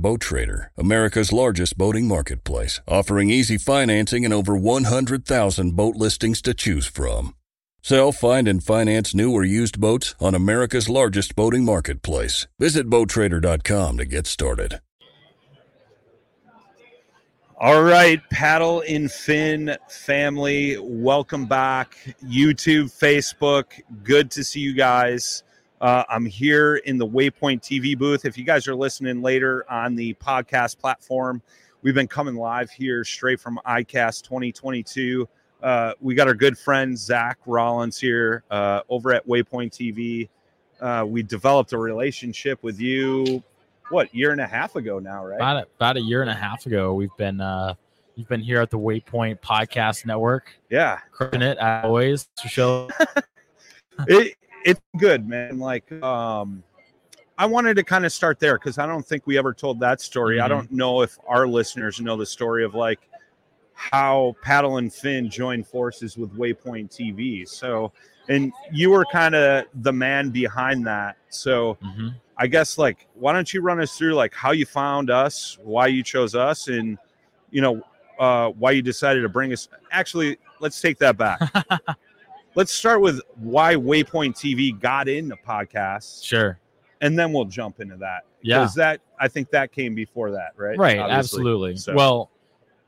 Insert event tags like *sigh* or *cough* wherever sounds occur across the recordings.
Boat Trader, America's largest boating marketplace, offering easy financing and over 100,000 boat listings to choose from. Sell, find, and finance new or used boats on America's largest boating marketplace. Visit BoatTrader.com to get started. All right, Paddle and Fin family, welcome back. YouTube, Facebook, good to see you guys. Uh, I'm here in the Waypoint TV booth. If you guys are listening later on the podcast platform, we've been coming live here straight from ICAST 2022. Uh, we got our good friend Zach Rollins here uh, over at Waypoint TV. Uh, we developed a relationship with you what year and a half ago now, right? About a, about a year and a half ago, we've been uh, you've been here at the Waypoint Podcast Network. Yeah, crushing it always. To show *laughs* it, it's good, man. Like, um, I wanted to kind of start there because I don't think we ever told that story. Mm-hmm. I don't know if our listeners know the story of like how Paddle and Fin joined forces with Waypoint TV. So, and you were kind of the man behind that. So. Mm-hmm I guess like why don't you run us through like how you found us, why you chose us, and you know uh, why you decided to bring us. Actually, let's take that back. *laughs* let's start with why Waypoint TV got into podcasts. Sure. And then we'll jump into that. Yeah. Because that I think that came before that, right? Right. Obviously. Absolutely. So. Well,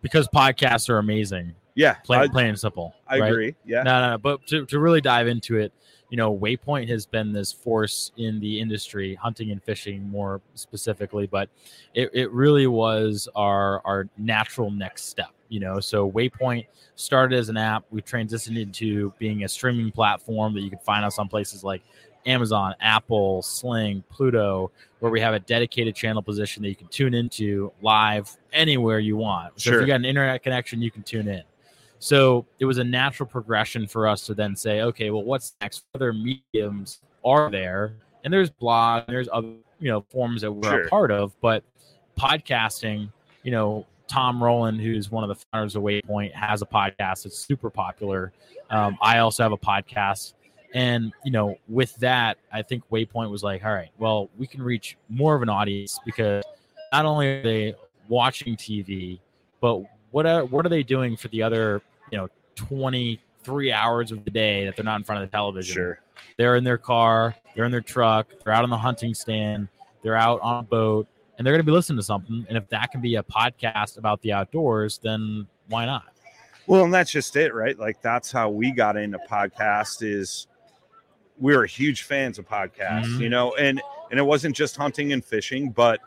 because podcasts are amazing. Yeah. Plain, I, plain and simple. I right? agree. Yeah. No, no, no. But to, to really dive into it, you know, Waypoint has been this force in the industry, hunting and fishing more specifically, but it, it really was our our natural next step. You know, so Waypoint started as an app. we've transitioned into being a streaming platform that you can find us on places like Amazon, Apple, Sling, Pluto, where we have a dedicated channel position that you can tune into live anywhere you want. So sure. if you got an internet connection, you can tune in. So it was a natural progression for us to then say, okay, well, what's next? What other mediums are there? And there's blog, and there's other you know forms that we're sure. a part of, but podcasting, you know, Tom Rowland, who's one of the founders of Waypoint, has a podcast. It's super popular. Um, I also have a podcast. And, you know, with that, I think Waypoint was like, all right, well, we can reach more of an audience because not only are they watching TV, but what are, what are they doing for the other you know 23 hours of the day that they're not in front of the television. Sure. They're in their car, they're in their truck, they're out on the hunting stand, they're out on a boat, and they're going to be listening to something. And if that can be a podcast about the outdoors, then why not? Well, and that's just it, right? Like that's how we got into podcast is we were huge fans of podcasts, mm-hmm. you know, and and it wasn't just hunting and fishing, but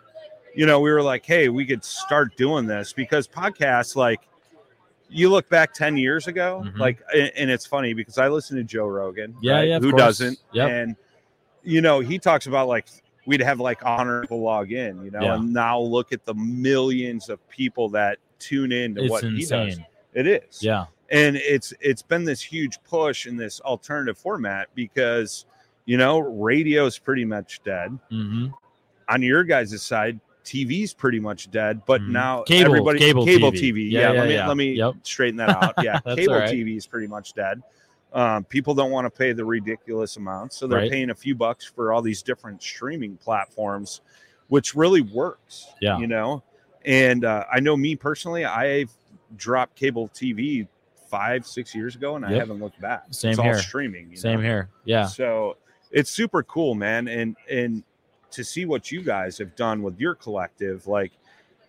you know, we were like, hey, we could start doing this because podcasts like you look back 10 years ago, mm-hmm. like, and it's funny because I listen to Joe Rogan. Yeah. Right? yeah Who course. doesn't? Yeah. And, you know, he talks about like, we'd have like honor to log in, you know, yeah. and now look at the millions of people that tune in to it's what insane. he does. It is. Yeah. And it's, it's been this huge push in this alternative format because, you know, radio is pretty much dead. Mm-hmm. On your guys' side, TV's pretty much dead, but mm now cable, everybody cable, cable TV. TV. Yeah, Yeah, yeah, let me yeah. let me Yep. straighten that out. *laughs* Yeah, cable right. TV is pretty much dead. Um, people don't want to pay the ridiculous amounts, so they're Right. paying a few bucks for all these different streaming platforms, which really works. Yeah. you know. And uh, I know me personally, I've dropped cable TV five, six years ago, and I haven't looked back. Same it's here. all streaming. you Same know? here. Yeah. So it's super cool, man. And and to see what you guys have done with your collective, like,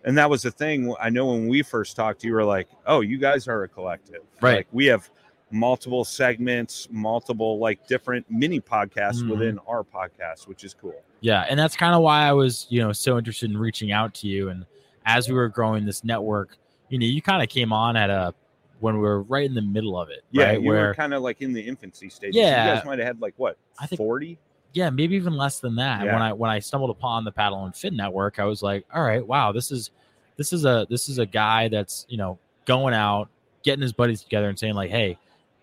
and that was the thing. I know when we first talked, you were like, "Oh, you guys are a collective, Right. Like we have multiple segments, multiple like different mini podcasts Mhm. within our podcast, which is cool. Yeah, and that's kind of why I was, you know, so interested in reaching out to you. And as we were growing this network, you know, you kind of came on at a when we were right in the middle of it. Yeah, right? you where were kind of like in the infancy stage. Yeah. you guys might have had like what I think- forty. yeah, maybe even less than that. Yeah. When I when I stumbled upon the Paddle and Fin Network, I was like, all right, wow, this is this is a this is a guy that's you know going out, getting his buddies together and saying like, hey,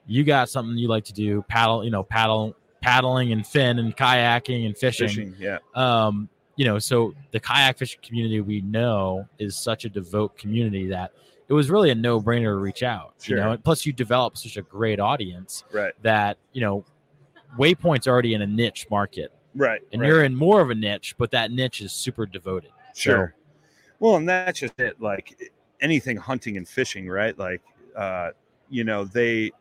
you got something you like to do, paddle, you know, paddle, paddling and fin and kayaking and fishing. Fishing, yeah, Um, you know, so the kayak fishing community we know is such a devout community that it was really a no brainer to reach out. You know, Sure. and plus you develop such a great audience right, that you know Waypoint's already in a niche market, right, and right. you're in more of a niche, but that niche is super devoted. Sure. Well, and that's just it. Like anything hunting and fishing, right? Like, uh, you know, they,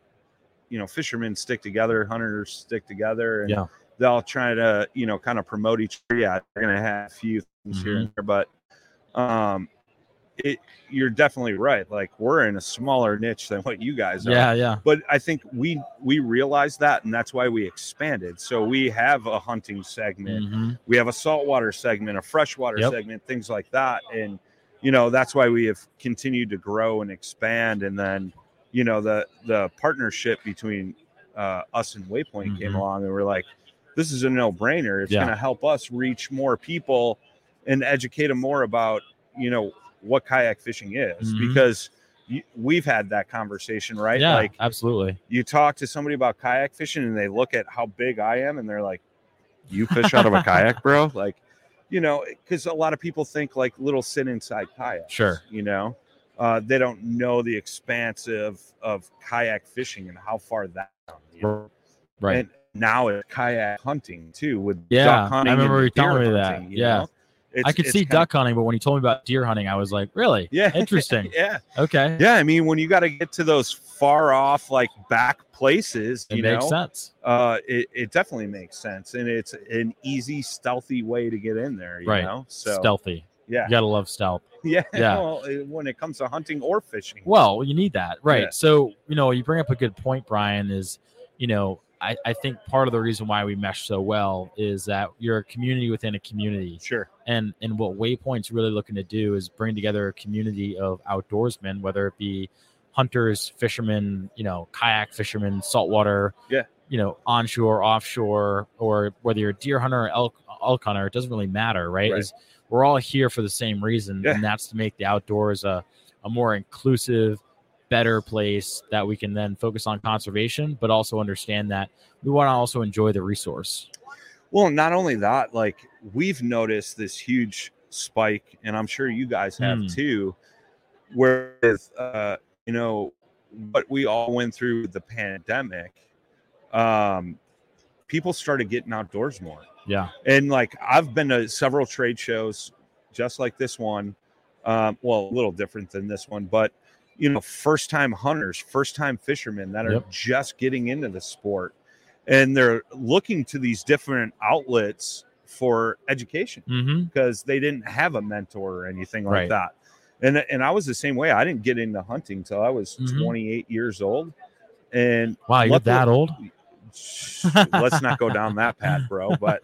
you know, fishermen stick together, hunters stick together, and Yeah. they'll try to, you know, kind of promote each other. Yeah, they're gonna have a few things here and Mm-hmm. there, but um, it you're definitely right. Like we're in a smaller niche than what you guys are. Yeah, yeah, But I think we we realized that, and that's why we expanded. So we have a hunting segment Mhm. we have a saltwater segment, a freshwater Yep. segment, things like that. And you know, that's why we have continued to grow and expand. And then, you know, the the partnership between uh, us and Waypoint came Mhm. along, and we're like, this is a no brainer. It's Yeah. going to help us reach more people and educate them more about, you know, what kayak fishing is Mhm. because. you- We've had that conversation, right? yeah, Like absolutely. you talk to somebody about kayak fishing and they look at how big I am and they're like, "You fish out of a kayak, bro?" *laughs* Like, you know, because a lot of people think like little sit inside kayaks. Sure. You know, uh, they don't know the expanse of of kayak fishing and how far that. You know? Right. And now it's kayak hunting too with Yeah, duck I hunting. remember and you telling me that. hunting, Yeah. I could see duck hunting, but when you told me about deer hunting, I was like, really? *laughs* Yeah, Interesting. *laughs* yeah, Okay. yeah. I mean, when you got to get to those far off, like back places, It you makes know, sense. uh it, it definitely makes sense and it's an easy stealthy way to get in there you Right. know so Stealthy. Yeah You gotta love stealth. *laughs* yeah Yeah. well, eh, when it comes to hunting or fishing Well, you need that, right? Yeah. So, you know, you bring up a good point, Brian. Is you know, I, I think part of the reason why we mesh so well is that you're a community within a community, sure and and what Waypoint's really looking to do is bring together a community of outdoorsmen, whether it be hunters, fishermen, you know, kayak fishermen, saltwater, Yeah. you know, onshore, offshore, or whether you're a deer hunter or elk elk hunter, it doesn't really matter, right? Right. Is we're all here for the same reason, Yeah. and that's to make the outdoors a a more inclusive, better place that we can then focus on conservation, but also understand that we want to also enjoy the resource. well not only that like we've noticed this huge spike and i'm sure you guys have Hmm. too where uh you know what we all went through the pandemic um people started getting outdoors more Yeah. and like I've been to several trade shows, just like this one. Um, well, a little different than this one, but you know, first time hunters, first time fishermen that are Yep. just getting into the sport, and they're looking to these different outlets for education Mm-hmm. because they didn't have a mentor or anything like Right. that. And and I was the same way. I didn't get into hunting till I was Mhm. 28 years old, and Wow, you're Luckily- that old? Let's not go down that path bro. But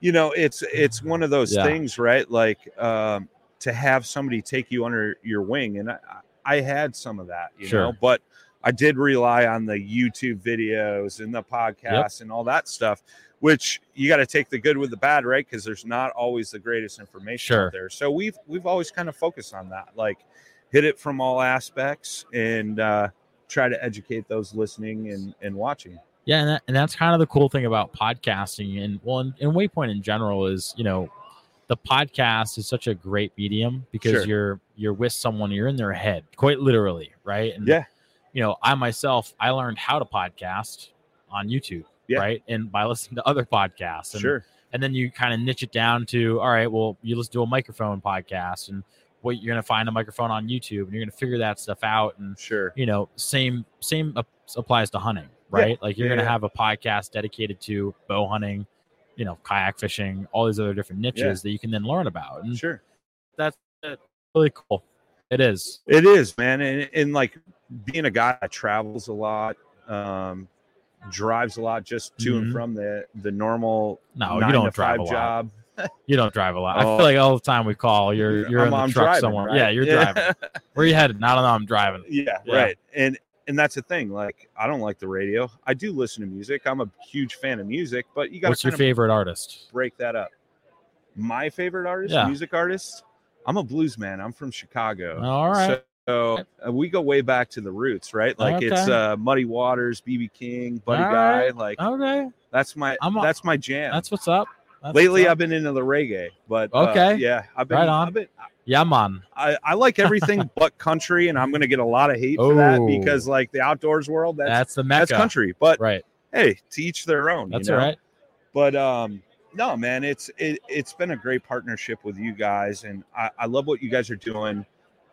you know it's it's one of those Yeah. things right? Like um to have somebody take you under your wing and i i had some of that you know but i did rely on the youtube videos and the podcasts and all that stuff which you got to take the good with the bad right? Because there's not always the greatest information Sure. out there. So we've we've always kind of focused on that like hit it from all aspects and uh try to educate those listening and and watching Yeah, and, that, and that's kind of the cool thing about podcasting and well, and, and Waypoint in general is you know, the podcast is such a great medium because Sure. you're you're with someone, you're in their head, quite literally, right? And Yeah. you know, I myself, I learned how to podcast on YouTube, Yeah. right, and by listening to other podcasts, and, sure and then you kind of niche it down to all right, well, you let's do a microphone podcast, and what you're gonna find a microphone on YouTube, and you're gonna figure that stuff out, and sure you know, same same ap- applies to hunting, right? Like you're Yeah, gonna have a podcast dedicated to bow hunting, you know, kayak fishing, all these other different niches Yeah. that you can then learn about, and sure that's really cool. It is. It is, man, and, and like being a guy that travels a lot, um, drives a lot just to Mhm. and from the the normal No, you don't to drive a lot. job. You don't drive a lot. I Oh. feel like all the time we call, you're you're I'm- in the I'm truck driving, somewhere. right? Yeah, you're driving. Where you headed? I don't know. I'm driving. *laughs* yeah, Yeah. right. And and that's the thing. Like, I don't like the radio. I do listen to music. I'm a huge fan of music, but you got What's your favorite artist? break that up. My favorite artist, Yeah. music artist. I'm a blues man. I'm from Chicago. All right. So uh, we go way back to the roots, right? Like it's uh, Muddy Waters, BB King, Buddy All Guy. right. Like Okay, that's my a- that's my jam. that's what's up. That's Lately, what's I've been into the reggae, but uh, Okay. yeah, I've been. Right on. I've been yeah, man. I, I like everything *laughs* but country, and I'm going to get a lot of hate for that Oh. because, like, the outdoors world, that's That's the that's, country. But Right. hey, to each their own. That's you know? all right. But um, no, man, it's it, it's been a great partnership with you guys, and I, I love what you guys are doing.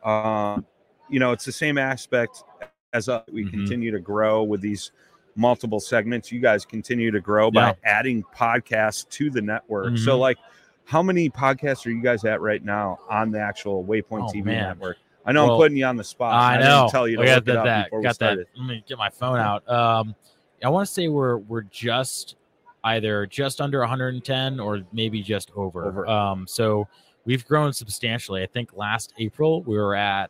Um, you know, it's the same aspect as uh, we Mhm. continue to grow with these multiple segments. You guys continue to grow by Yeah. adding podcasts to the network. So, Mhm. like, how many podcasts are you guys at right now on the actual Waypoint Oh, TV man. network? I know Well, I'm putting you on the spot. I didn't know. tell you to I got it that. up that before we got that. Let me get my phone out. Um, I want to say we're we're just either just under 110 or maybe just over. Over. Um, so we've grown substantially. I think last April we were at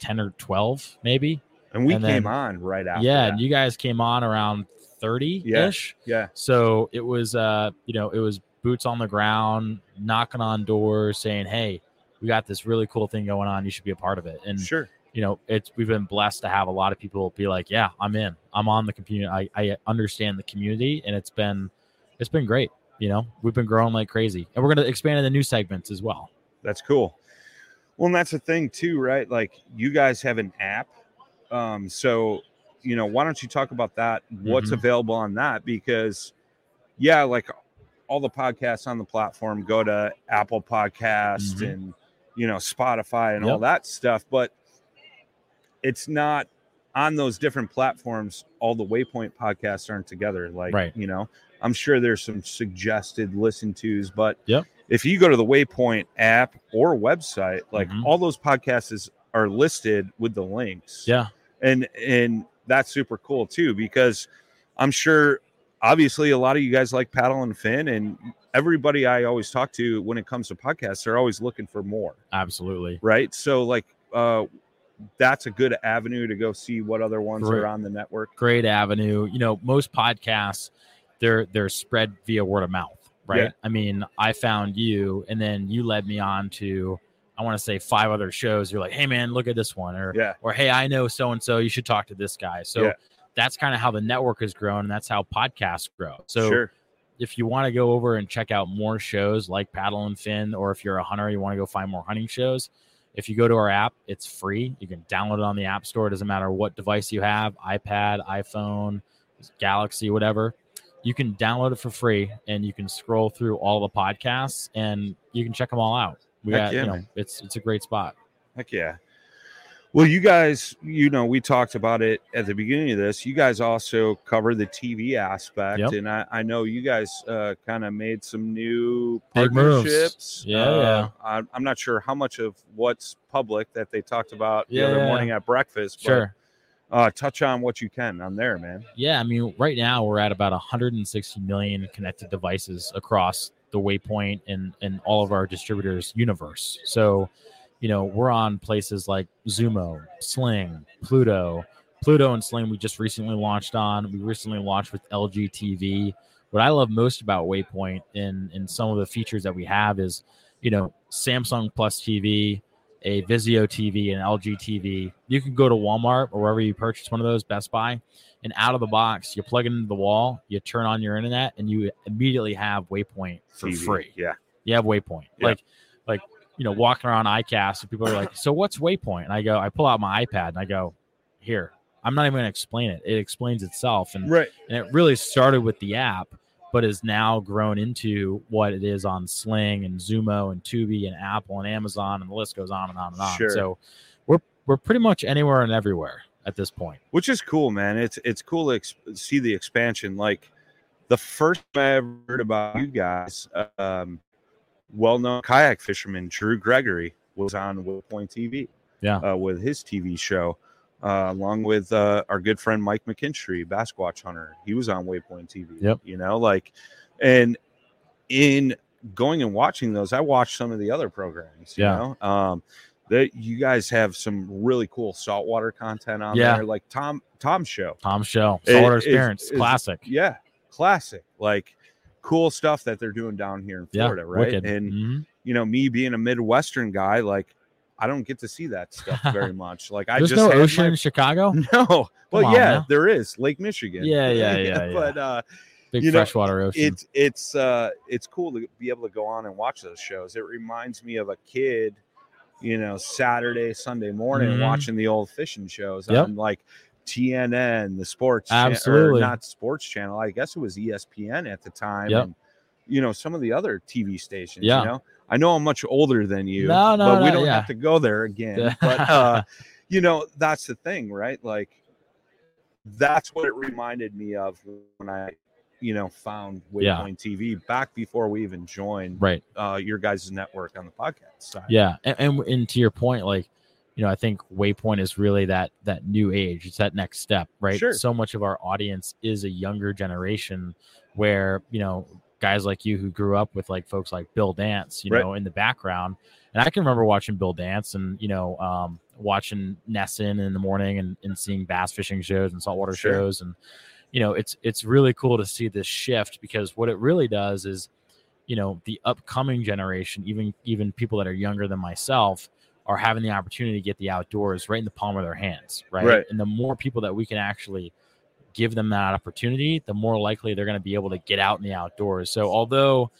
10 or 12 maybe. And we And came then- on right after. yeah, that. and you guys came on around 30 ish. yeah. So it was, uh, you know, it was boots on the ground, knocking on doors, saying, "Hey, we got this really cool thing going on. You should be a part of it." And Sure. you know, it's we've been blessed to have a lot of people be like, "Yeah, I'm in. I'm on the community. I, I understand the community, and it's been it's been great. You know, we've been growing like crazy, and we're going to expand into new segments as well. That's cool. Well, and that's the thing too, right? Like you guys have an app. Um, so you know, why don't you talk about that? What's Mhm. available on that? Because yeah, like all the podcasts on the platform go to Apple Podcast Mhm. and you know Spotify and all that stuff, but it's not on those different platforms. All the Waypoint podcasts aren't together. Like Right. you know, I'm sure there's some suggested listen tos, but Yep. If you go to the Waypoint app or website, like Mhm. all those podcasts is, are listed with the links. Yeah, And and that's super cool too, because I'm sure obviously a lot of you guys like paddle and fin and everybody I always talk to when it comes to podcasts, they're always looking for more. absolutely. Right. So like uh that's a good avenue to go see what other ones Great. are on the network. Great avenue. You know, most podcasts they're they're spread via word of mouth, right? Yeah. I mean, I found you, and then you led me on to I want to say five other shows. You're like, hey man, look at this one, or Yeah. or hey, I know so and so. You should talk to this guy. So Yeah. that's kind of how the network has grown, and that's how podcasts grow. So sure. if you want to go over and check out more shows like Paddle and Fin, or if you're a hunter, you want to go find more hunting shows. If you go to our app, it's free. You can download it on the App Store. It doesn't matter what device you have iPad, iPhone, Galaxy, whatever. You can download it for free and you can scroll through all the podcasts and you can check them all out. We Heck got, yeah, you know, man. it's it's a great spot. Heck yeah. Well, you guys, you know, we talked about it at the beginning of this. You guys also cover the TV aspect, Yep. and I, I know you guys uh, kind of made some new Big moves. partnerships. Yeah, Uh, yeah. I'm, I'm not sure how much of what's public that they talked about Yeah, the other yeah. morning at breakfast. Sure. Uh, touch on what you can on there, man. Yeah, I mean, right now we're at about 160 million connected devices across the Waypoint and and all of our distributors universe. So, you know, we're on places like Xumo, Sling, Pluto, Pluto and Sling. We just recently launched on. We recently launched with LG TV. What I love most about Waypoint and and some of the features that we have is, you know, Samsung Plus TV, a Vizio TV, an LG TV. You can go to Walmart or wherever you purchase one of those, Best Buy, and out of the box, you plug it into the wall, you turn on your internet, and you immediately have Waypoint for TV, free. Yeah. You have Waypoint. Yeah. Like, like you know, walking around ICAST, and people are like, "So what's Waypoint?" And I go, I pull out my iPad and I go, "Here." I'm not even going to explain it. It explains itself, and Right. and it really started with the app, but has now grown into what it is on Sling and Xumo and Tubi and Apple and Amazon, and the list goes on and on and on. Sure. So we're we're pretty much anywhere and everywhere at this point. which is cool, man. It's it's cool to ex- see the expansion. Like the first time I ever heard about you guys, um, well-known kayak fisherman Drew Gregory was on Waypoint TV. Yeah. uh, with his TV show, uh, along with uh, our good friend Mike McKinstry, Basquatch Hunter. He was on Waypoint TV. Yep. You know, like, and in going and watching those, I watched some of the other programs. You Yeah. know, um, that you guys have some really cool saltwater content on Yeah. there, like Tom Tom's show. Tom Show, Saltwater it's- Experience, classic. Yeah, classic. Like cool stuff that they're doing down here in Yeah, Florida, right? wicked. And Mhm. you know, me being a Midwestern guy, like I don't get to see that stuff *laughs* very much. Like I there's just no ocean my- in Chicago. *laughs* no, well, on yeah, now. there is Lake Michigan. Yeah, *laughs* yeah, yeah, yeah. but uh, Big You know, freshwater ocean. it's it's uh it's cool to be able to go on and watch those shows. It reminds me of a kid, you know, Saturday, Sunday morning Mhm. watching the old fishing shows Yep. on like TNN, the sports, Absolutely. not sports channel. I guess it was ESPN at the time. Yep. And, you know, some of the other TV stations. Yeah. You know, I know I'm much older than you, No, no, but we no, don't yeah. have to go there again. but uh, *laughs* you know, that's the thing, right? Like that's what it reminded me of when I, you know, found Waypoint Yeah. TV back before we even joined right. uh, your guys' network on the podcast side. Yeah, and, and and to your point, like you know, I think Waypoint is really that that new age. It's that next step, right? Sure. So much of our audience is a younger generation, where you know guys like you who grew up with like folks like Bill Dance, you Right. know, in the background. And I can remember watching Bill Dance and you know um, watching Nesson in the morning and, and seeing bass fishing shows and saltwater Sure. shows and you know it's it's really cool to see this shift because what it really does is you know the upcoming generation even even people that are younger than myself are having the opportunity to get the outdoors right in the palm of their hands right, Right. and the more people that we can actually give them that opportunity the more likely they're going to be able to get out in the outdoors so although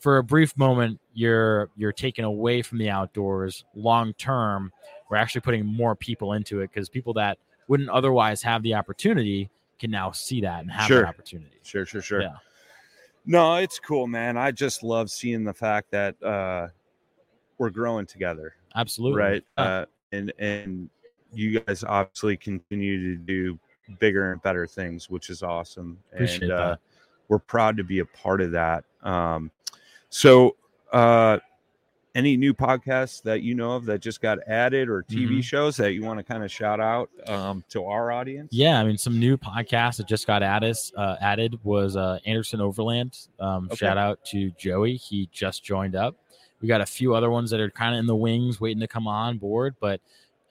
for a brief moment you're you're taken away from the outdoors long term we're actually putting more people into it because people that wouldn't otherwise have the opportunity can now see that and have Sure. that opportunity Sure, sure, sure. Yeah. No, it's cool, man. I just love seeing the fact that uh, we're growing together, absolutely right? Yeah. Uh, and and you guys obviously continue to do bigger and better things, which is awesome. Appreciate and uh, we're proud to be a part of that. Um, so, uh, any new podcasts that you know of that just got added, or TV Mhm. shows that you want to kind of shout out um, to our audience? Yeah, I mean, some new podcasts that just got added. Uh, added was uh, Anderson Overland. Um, Okay. Shout out to Joey; he just joined up. We got a few other ones that are kind of in the wings, waiting to come on board. But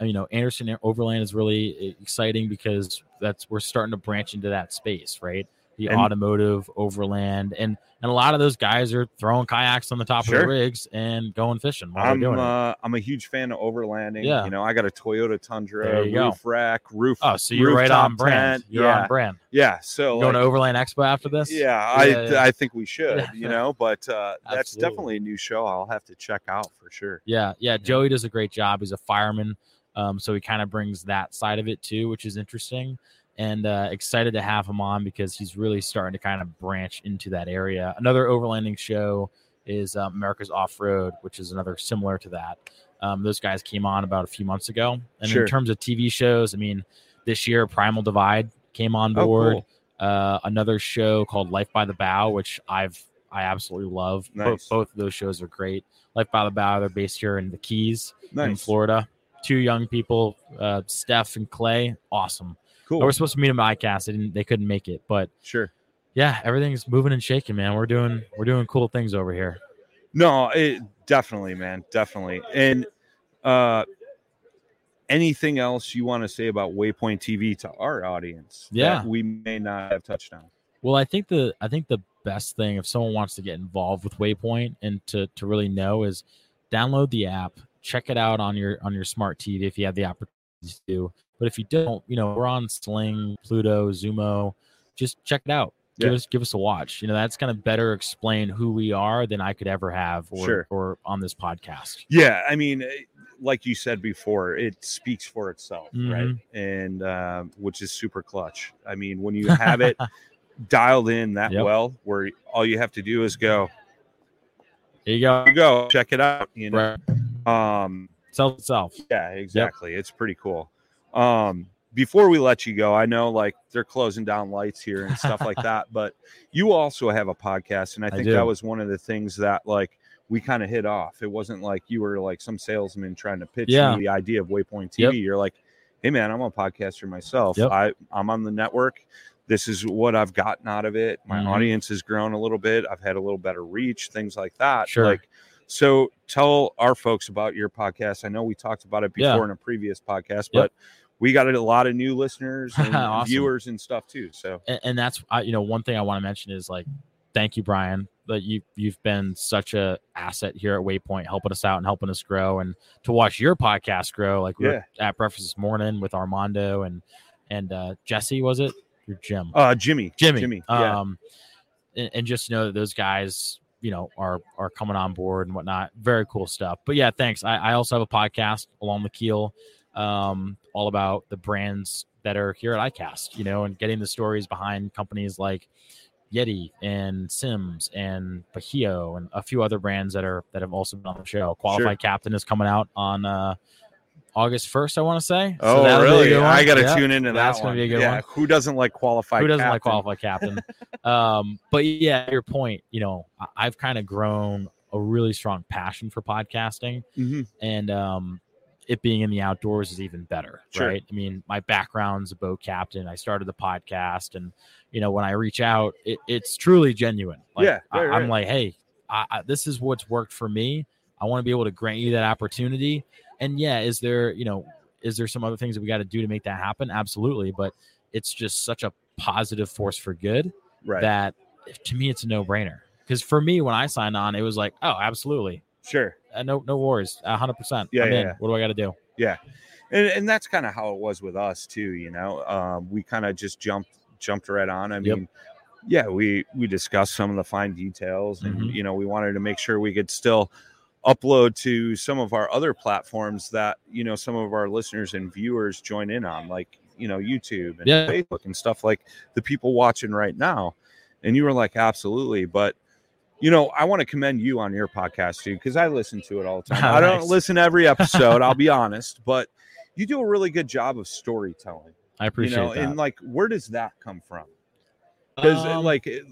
you know, Anderson Overland is really exciting because that's we're starting to branch into that space, right? The And- automotive overland, and and a lot of those guys are throwing kayaks on the top of Sure. the rigs and going fishing while I'm uh, I'm a huge fan of overlanding. Yeah. you know, I got a Toyota Tundra, you go. roof rack, roof. Oh, so you're right on brand. tent. You're yeah, on brand. yeah. So Going to Overland Expo after this? yeah, I Yeah, yeah. I think we should. Yeah. You know, but uh, that's definitely a new show. I'll have to check out for sure. Yeah, yeah. Joey does a great job. He's a fireman, um, so he kind of brings that side of it too, which is interesting. And uh, excited to have him on because he's really starting to kind of branch into that area. Another overlanding show is uh, America's Off Road, which is another similar to that. Um, those guys came on about a few months ago. And Sure. in terms of TV shows, I mean, this year Primal Divide came on Oh, board. cool. uh, another show called Life by the Bow, which I've I absolutely love. Nice. both of those shows are great. Life by the Bow, they're based here in the Keys in Florida. Two young people, uh, Steph and Clay, awesome. cool. Was supposed to meet them at ICAST, they, didn't, they couldn't make it, but sure. yeah, everything's moving and shaking, man. We're doing we're doing cool things over here. No, it definitely, man, definitely. And uh, anything else you want to say about Waypoint TV to our audience? that Yeah. we may not have touched on. Well, I think the I think the best thing if someone wants to get involved with Waypoint and to to really know is download the app, check it out on your on your smart TV if you have the opportunity to. But if you don't, you know, we're on Sling, Pluto, Xumo. Just check it out. Give Yeah. us give us a watch. You know, that's gonna better explain who we are than I could ever have or Sure. or on this podcast. Yeah, I mean, eh, like you said before, it speaks for itself, right? Mhm. And um, which is super clutch. I mean, when you have it *laughs* dialed in that Yep. well, where all you have to do is go, There you go. you go, check it out. You know, Right. Um, Sells itself. yeah, exactly. It's pretty cool. Um, before we let you go, I know like they're closing down lights here and stuff like *laughs* that, but you also have a podcast, and I I think do. that was one of the things that like we kind of hit off. It wasn't like you were like some salesman trying to pitch Yeah. me the idea of Waypoint TV. Yep. You're like, hey man, I'm a podcaster myself. Yep. I I'm on the network. This is what I've gotten out of it. My Mhm. audience has grown a little bit. I've had a little better reach, things like that. Sure. Like, so tell our folks about your podcast. I know we talked about it before Yeah. in a previous podcast, Yep. but we got a lot of new listeners *laughs* and Awesome. viewers and stuff too. So and, and that's I, you know one thing I want to mention is like thank you Brian that you you've been such a asset here at Waypoint helping us out and helping us grow and to watch your podcast grow like we Yeah. were at breakfast this morning with Armando and and uh Jesse was it your Jim uh Jimmy. Jimmy Jimmy. Yeah. um and, and just know that those guys you know are are coming on board and whatnot. Very cool stuff. But yeah thanks. I, I also have a podcast along the keel um all about the brands that are here at ICAST you know and getting the stories behind companies like Yeti and Simms and Bajio and a few other brands that are that have also been on the show. Qualified Captain is coming out on uh August first, I want to say. Oh, that'll be a really? I got to Yeah, tune into that. That's gonna be a good yeah. one. Who doesn't like qualified? Who doesn't like captain? qualified captain? *laughs* um, but yeah, your point. You know, I- I've kind of grown a really strong passion for podcasting, Mhm. and um, it being in the outdoors is even better, Sure. right? I mean, my background's a boat captain. I started the podcast, and you know, when I reach out, it, it's truly genuine. Like, Yeah, I, right, I'm right. like, hey, I, I, this is what's worked for me. I want to be able to grant you that opportunity. And yeah, is there, you know, is there some other things that we got to do to make that happen? Absolutely, but it's just such a positive force for good Right. that to me it's a no-brainer. Because for me, when I signed on, it was like, oh, absolutely, sure. uh, no, no worries, hundred percent. Yeah, I'm yeah, yeah. What do I got to do? Yeah. And, and that's kind of how it was with us too you know um, we kind of just jumped jumped right on i Yep. mean yeah we we discussed some of the fine details and Mhm. you know we wanted to make sure we could still upload to some of our other platforms that you know some of our listeners and viewers join in on like you know youtube and Yeah. facebook and stuff like the people watching right now and you were like absolutely but you know, I want to commend you on your podcast too, because I listen to it all the time. *laughs* I don't Nice. listen to every episode, I'll be *laughs* honest, but you do a really good job of storytelling. I appreciate you know, that. and like, where does that come from? Because Um, like, it-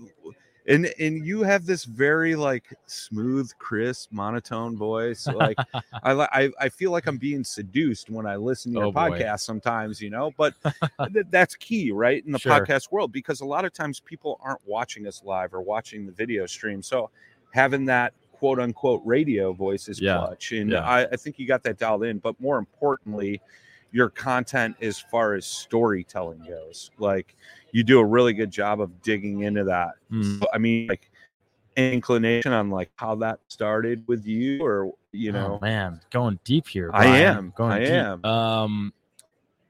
and and you have this very like smooth, crisp, monotone voice. Like, *laughs* I I I feel like I'm being seduced when I listen to your Oh, boy. podcast sometimes, you know. But *laughs* th- that's key, right, in the Sure. podcast world, because a lot of times people aren't watching us live or watching the video stream. So having that quote unquote radio voice is Yeah. clutch, and Yeah. I, I think you got that dialed in. But more importantly, your content as far as storytelling goes, like you do a really good job of digging into that. mm, So, I mean, like inclination on like how that started with you, or you oh, know, man, going deep here. I am. Going I deep. am. Um,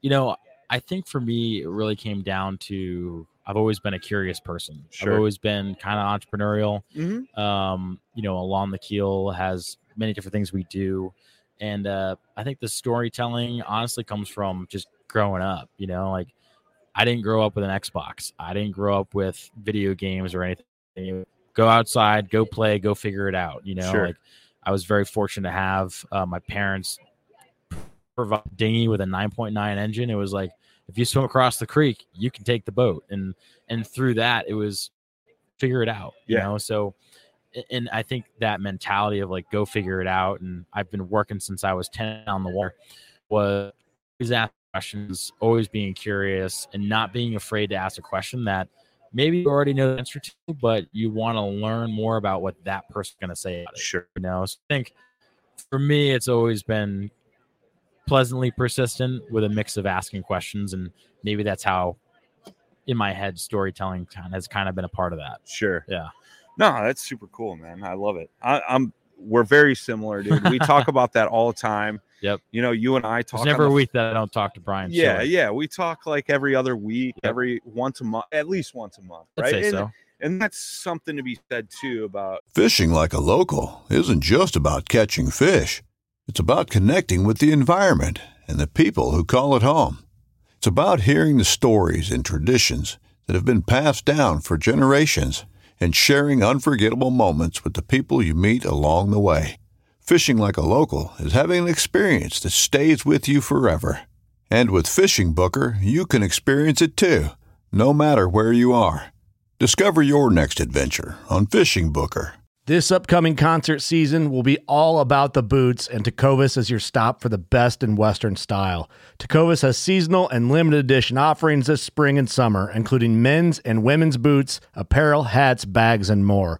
you know, I think for me, it really came down to I've always been a curious person. Sure. I've always been kind of entrepreneurial. Mhm. um, you know, along the keel has many different things we do. And uh, I think the storytelling honestly comes from just growing up, you know, like I didn't grow up with an Xbox. I didn't grow up with video games or anything. Go outside, go play, go figure it out. You know, Sure. like I was very fortunate to have uh, my parents provide dinghy with a 9.9 engine. It was like, if you swim across the creek, you can take the boat. And, and through that, it was figure it out, you know? So, and I think that mentality of like go figure it out, and I've been working since I was ten on the water, was asking questions, always being curious, and not being afraid to ask a question that maybe you already know the answer to, but you want to learn more about what that person's going to say about it. Sure. You know, so I think for me, it's always been pleasantly persistent with a mix of asking questions, and maybe that's how, in my head, storytelling has kind of been a part of that. Sure. Yeah. No, that's super cool, man. I love it. I, I'm we're very similar, dude. We talk *laughs* about that all the time. Yep. You know, you and I talk. There's never the a week that I don't talk to Brian. yeah, Shiller. yeah. We talk like every other week, Yep. every once a month, at least once a month, I'd right? say and, so. and that's something to be said too about Fishing like a local isn't just about catching fish. It's about connecting with the environment and the people who call it home. It's about hearing the stories and traditions that have been passed down for generations and sharing unforgettable moments with the people you meet along the way. Fishing like a local is having an experience that stays with you forever. And with Fishing Booker, you can experience it too, no matter where you are. Discover your next adventure on Fishing Booker. This upcoming concert season will be all about the boots, and Tecovas is your stop for the best in Western style. Tecovas has seasonal and limited edition offerings this spring and summer, including men's and women's boots, apparel, hats, bags, and more.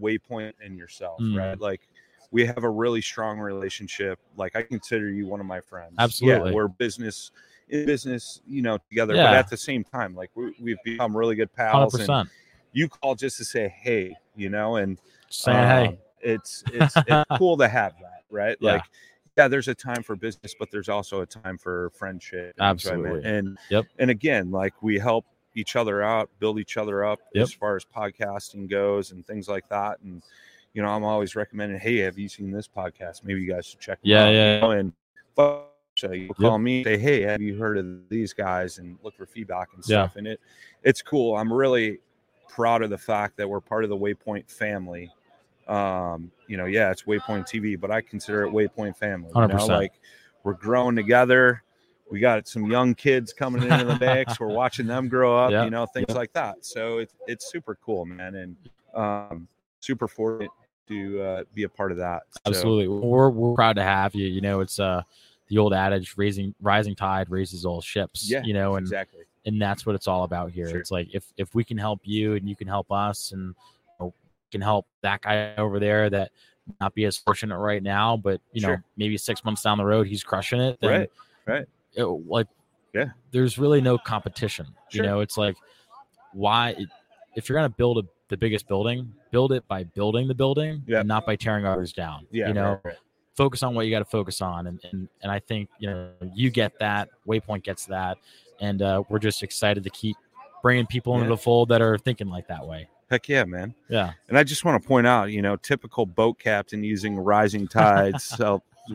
Waypoint and yourself, Mm. right? Like we have a really strong relationship. Like I consider you one of my friends. Absolutely. Yeah, we're business in business, you know, together. But at the same time, like we, we've become really good pals. And you call just to say hey, you know, and Saying um, hey. it's it's it's *laughs* cool to have that, right? Yeah. Like yeah, there's a time for business, but there's also a time for friendship. Absolutely. And Yep. and again, like we help each other out, build each other up Yep. as far as podcasting goes and things like that. And you know, I'm always recommending, hey, have you seen this podcast? Maybe you guys should check. Yeah, out, you yeah, And so you call me, say, hey, have you heard of these guys? And look for feedback and Yeah. stuff. And it it's cool. I'm really proud of the fact that we're part of the Waypoint family. Um, you know, yeah, it's Waypoint TV, but I consider it Waypoint family. You know, 100%. like we're growing together. We got some young kids coming into the mix. We're *laughs* watching them grow up, Yeah, you know, things yeah. like that. So it's it's super cool, man, and um, super fortunate to uh, be a part of that. So, Absolutely. We're we're proud to have you. You know, it's uh the old adage raising rising tide raises all ships. Yeah, You know, and exactly. and that's what it's all about here. Sure. It's like if if we can help you and you can help us and you know, can help that guy over there that not be as fortunate right now, but you know Sure. maybe six months down the road he's crushing it. Then Right, right. It- like Yeah. there's really no competition. Sure. You know, it's like why if you're gonna build a, the biggest building, build it by building the building Yeah. and not by tearing others down. Yeah, you know, right, right. focus on what you got to focus on and, and and i think you know you get that waypoint gets that and uh, we're just excited to keep bringing people into the fold that are thinking like that way Heck yeah, man. yeah And I just want to point out, you know, typical boat captain using rising tides, *laughs*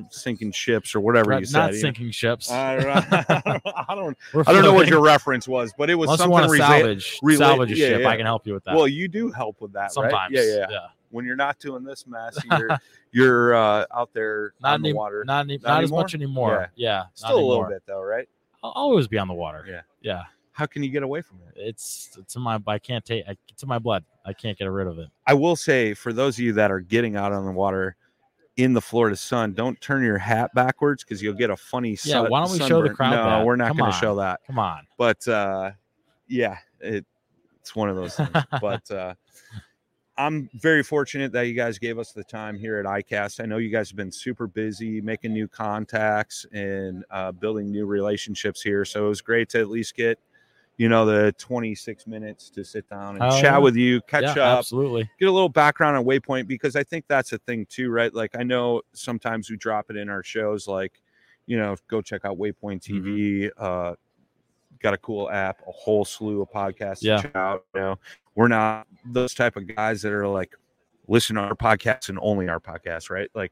sinking ships or whatever you said. not you know. sinking ships I don't, *laughs* I don't, We're I don't know what your reference was, but it was unless you something to rela- salvage rela- salvage a yeah, ship yeah. i can help you with that Well, you do help with that, sometimes right? Yeah, yeah. When you're not doing this mess, *laughs* you're you're uh, out there not on the water. not, any, Not not, as much anymore yeah, not Still a little bit though, right? i'll always be on the water Yeah. yeah How can you get away from it? it's it's in my i can't take it's in my blood i can't get rid of it I will say for those of you that are getting out on the water in the Florida sun, don't turn your hat backwards because you'll get a funny. Yeah, sun- why don't we show the crowd No, that? we're not going to show that. come on But uh, yeah, it, it's one of those things. *laughs* but uh, I'm very fortunate that you guys gave us the time here at ICAST. I know you guys have been super busy making new contacts and uh, building new relationships here. So it was great to at least get, you know, the 26 minutes to sit down and Oh, chat with you, catch yeah up, absolutely get a little background on Waypoint because I think that's a thing too, right? Like I know sometimes we drop it in our shows, like you know, go check out Waypoint TV. Uh, got a cool app, a whole slew of podcasts Yeah. to check out. You know, we're not those type of guys that are like listen to our podcast and only our podcast, right? Like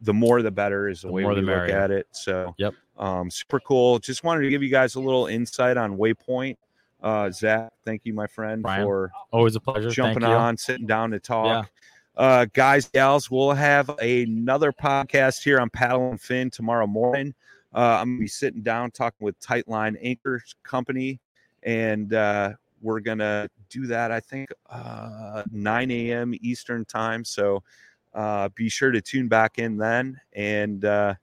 the more the better is the, The way more we look merrier. at it. So Yep. um, super cool. Just wanted to give you guys a little insight on Waypoint. Uh, Zach, thank you, my friend, Brian, for Always a pleasure. jumping Thank you. on, sitting down to talk. Uh, guys, gals, we'll have another podcast here on Paddle and Fin tomorrow morning. Uh, I'm gonna be sitting down talking with Tightline Anchors Company, and uh, we're gonna do that. I think uh, 9 a.m. Eastern time. So uh, be sure to tune back in then, and uh,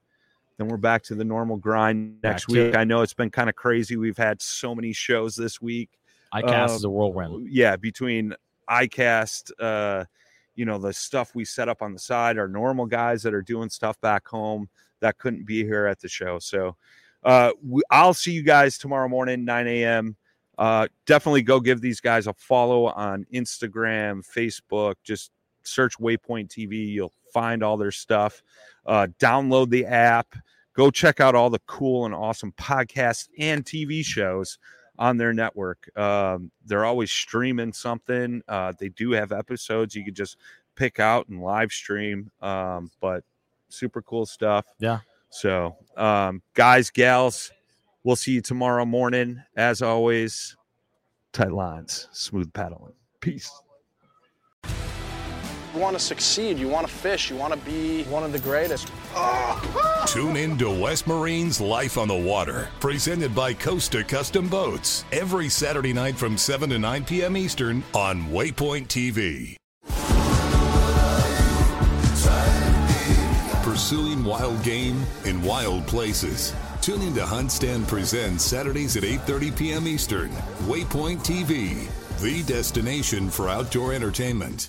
then we're back to the normal grind next Back week. I know it's been kind of crazy. We've had so many shows this week ICAST Uh, is a whirlwind. yeah between ICAST uh you know the stuff we set up on the side our normal guys that are doing stuff back home that couldn't be here at the show so uh we, i'll see you guys tomorrow morning 9 a.m uh definitely go give these guys a follow on instagram facebook just search waypoint tv you'll find all their stuff uh download the app go check out all the cool and awesome podcasts and tv shows on their network. Um, they're always streaming something. Uh, they do have episodes you could just pick out and live stream. Um, but super cool stuff. Yeah. So, um, guys, gals, we'll see you tomorrow morning. As always, tight lines, smooth paddling. Peace. Want to succeed, you want to fish, you want to be one of the greatest. *laughs* Tune in to West Marine's Life on the Water, presented by Costa Custom Boats, every Saturday night from 7 to 9 p.m. Eastern on Waypoint TV. Pursuing wild game in wild places. Tune in to HuntStand Presents Saturdays at 8:30 p.m. Eastern. Waypoint TV, the destination for outdoor entertainment.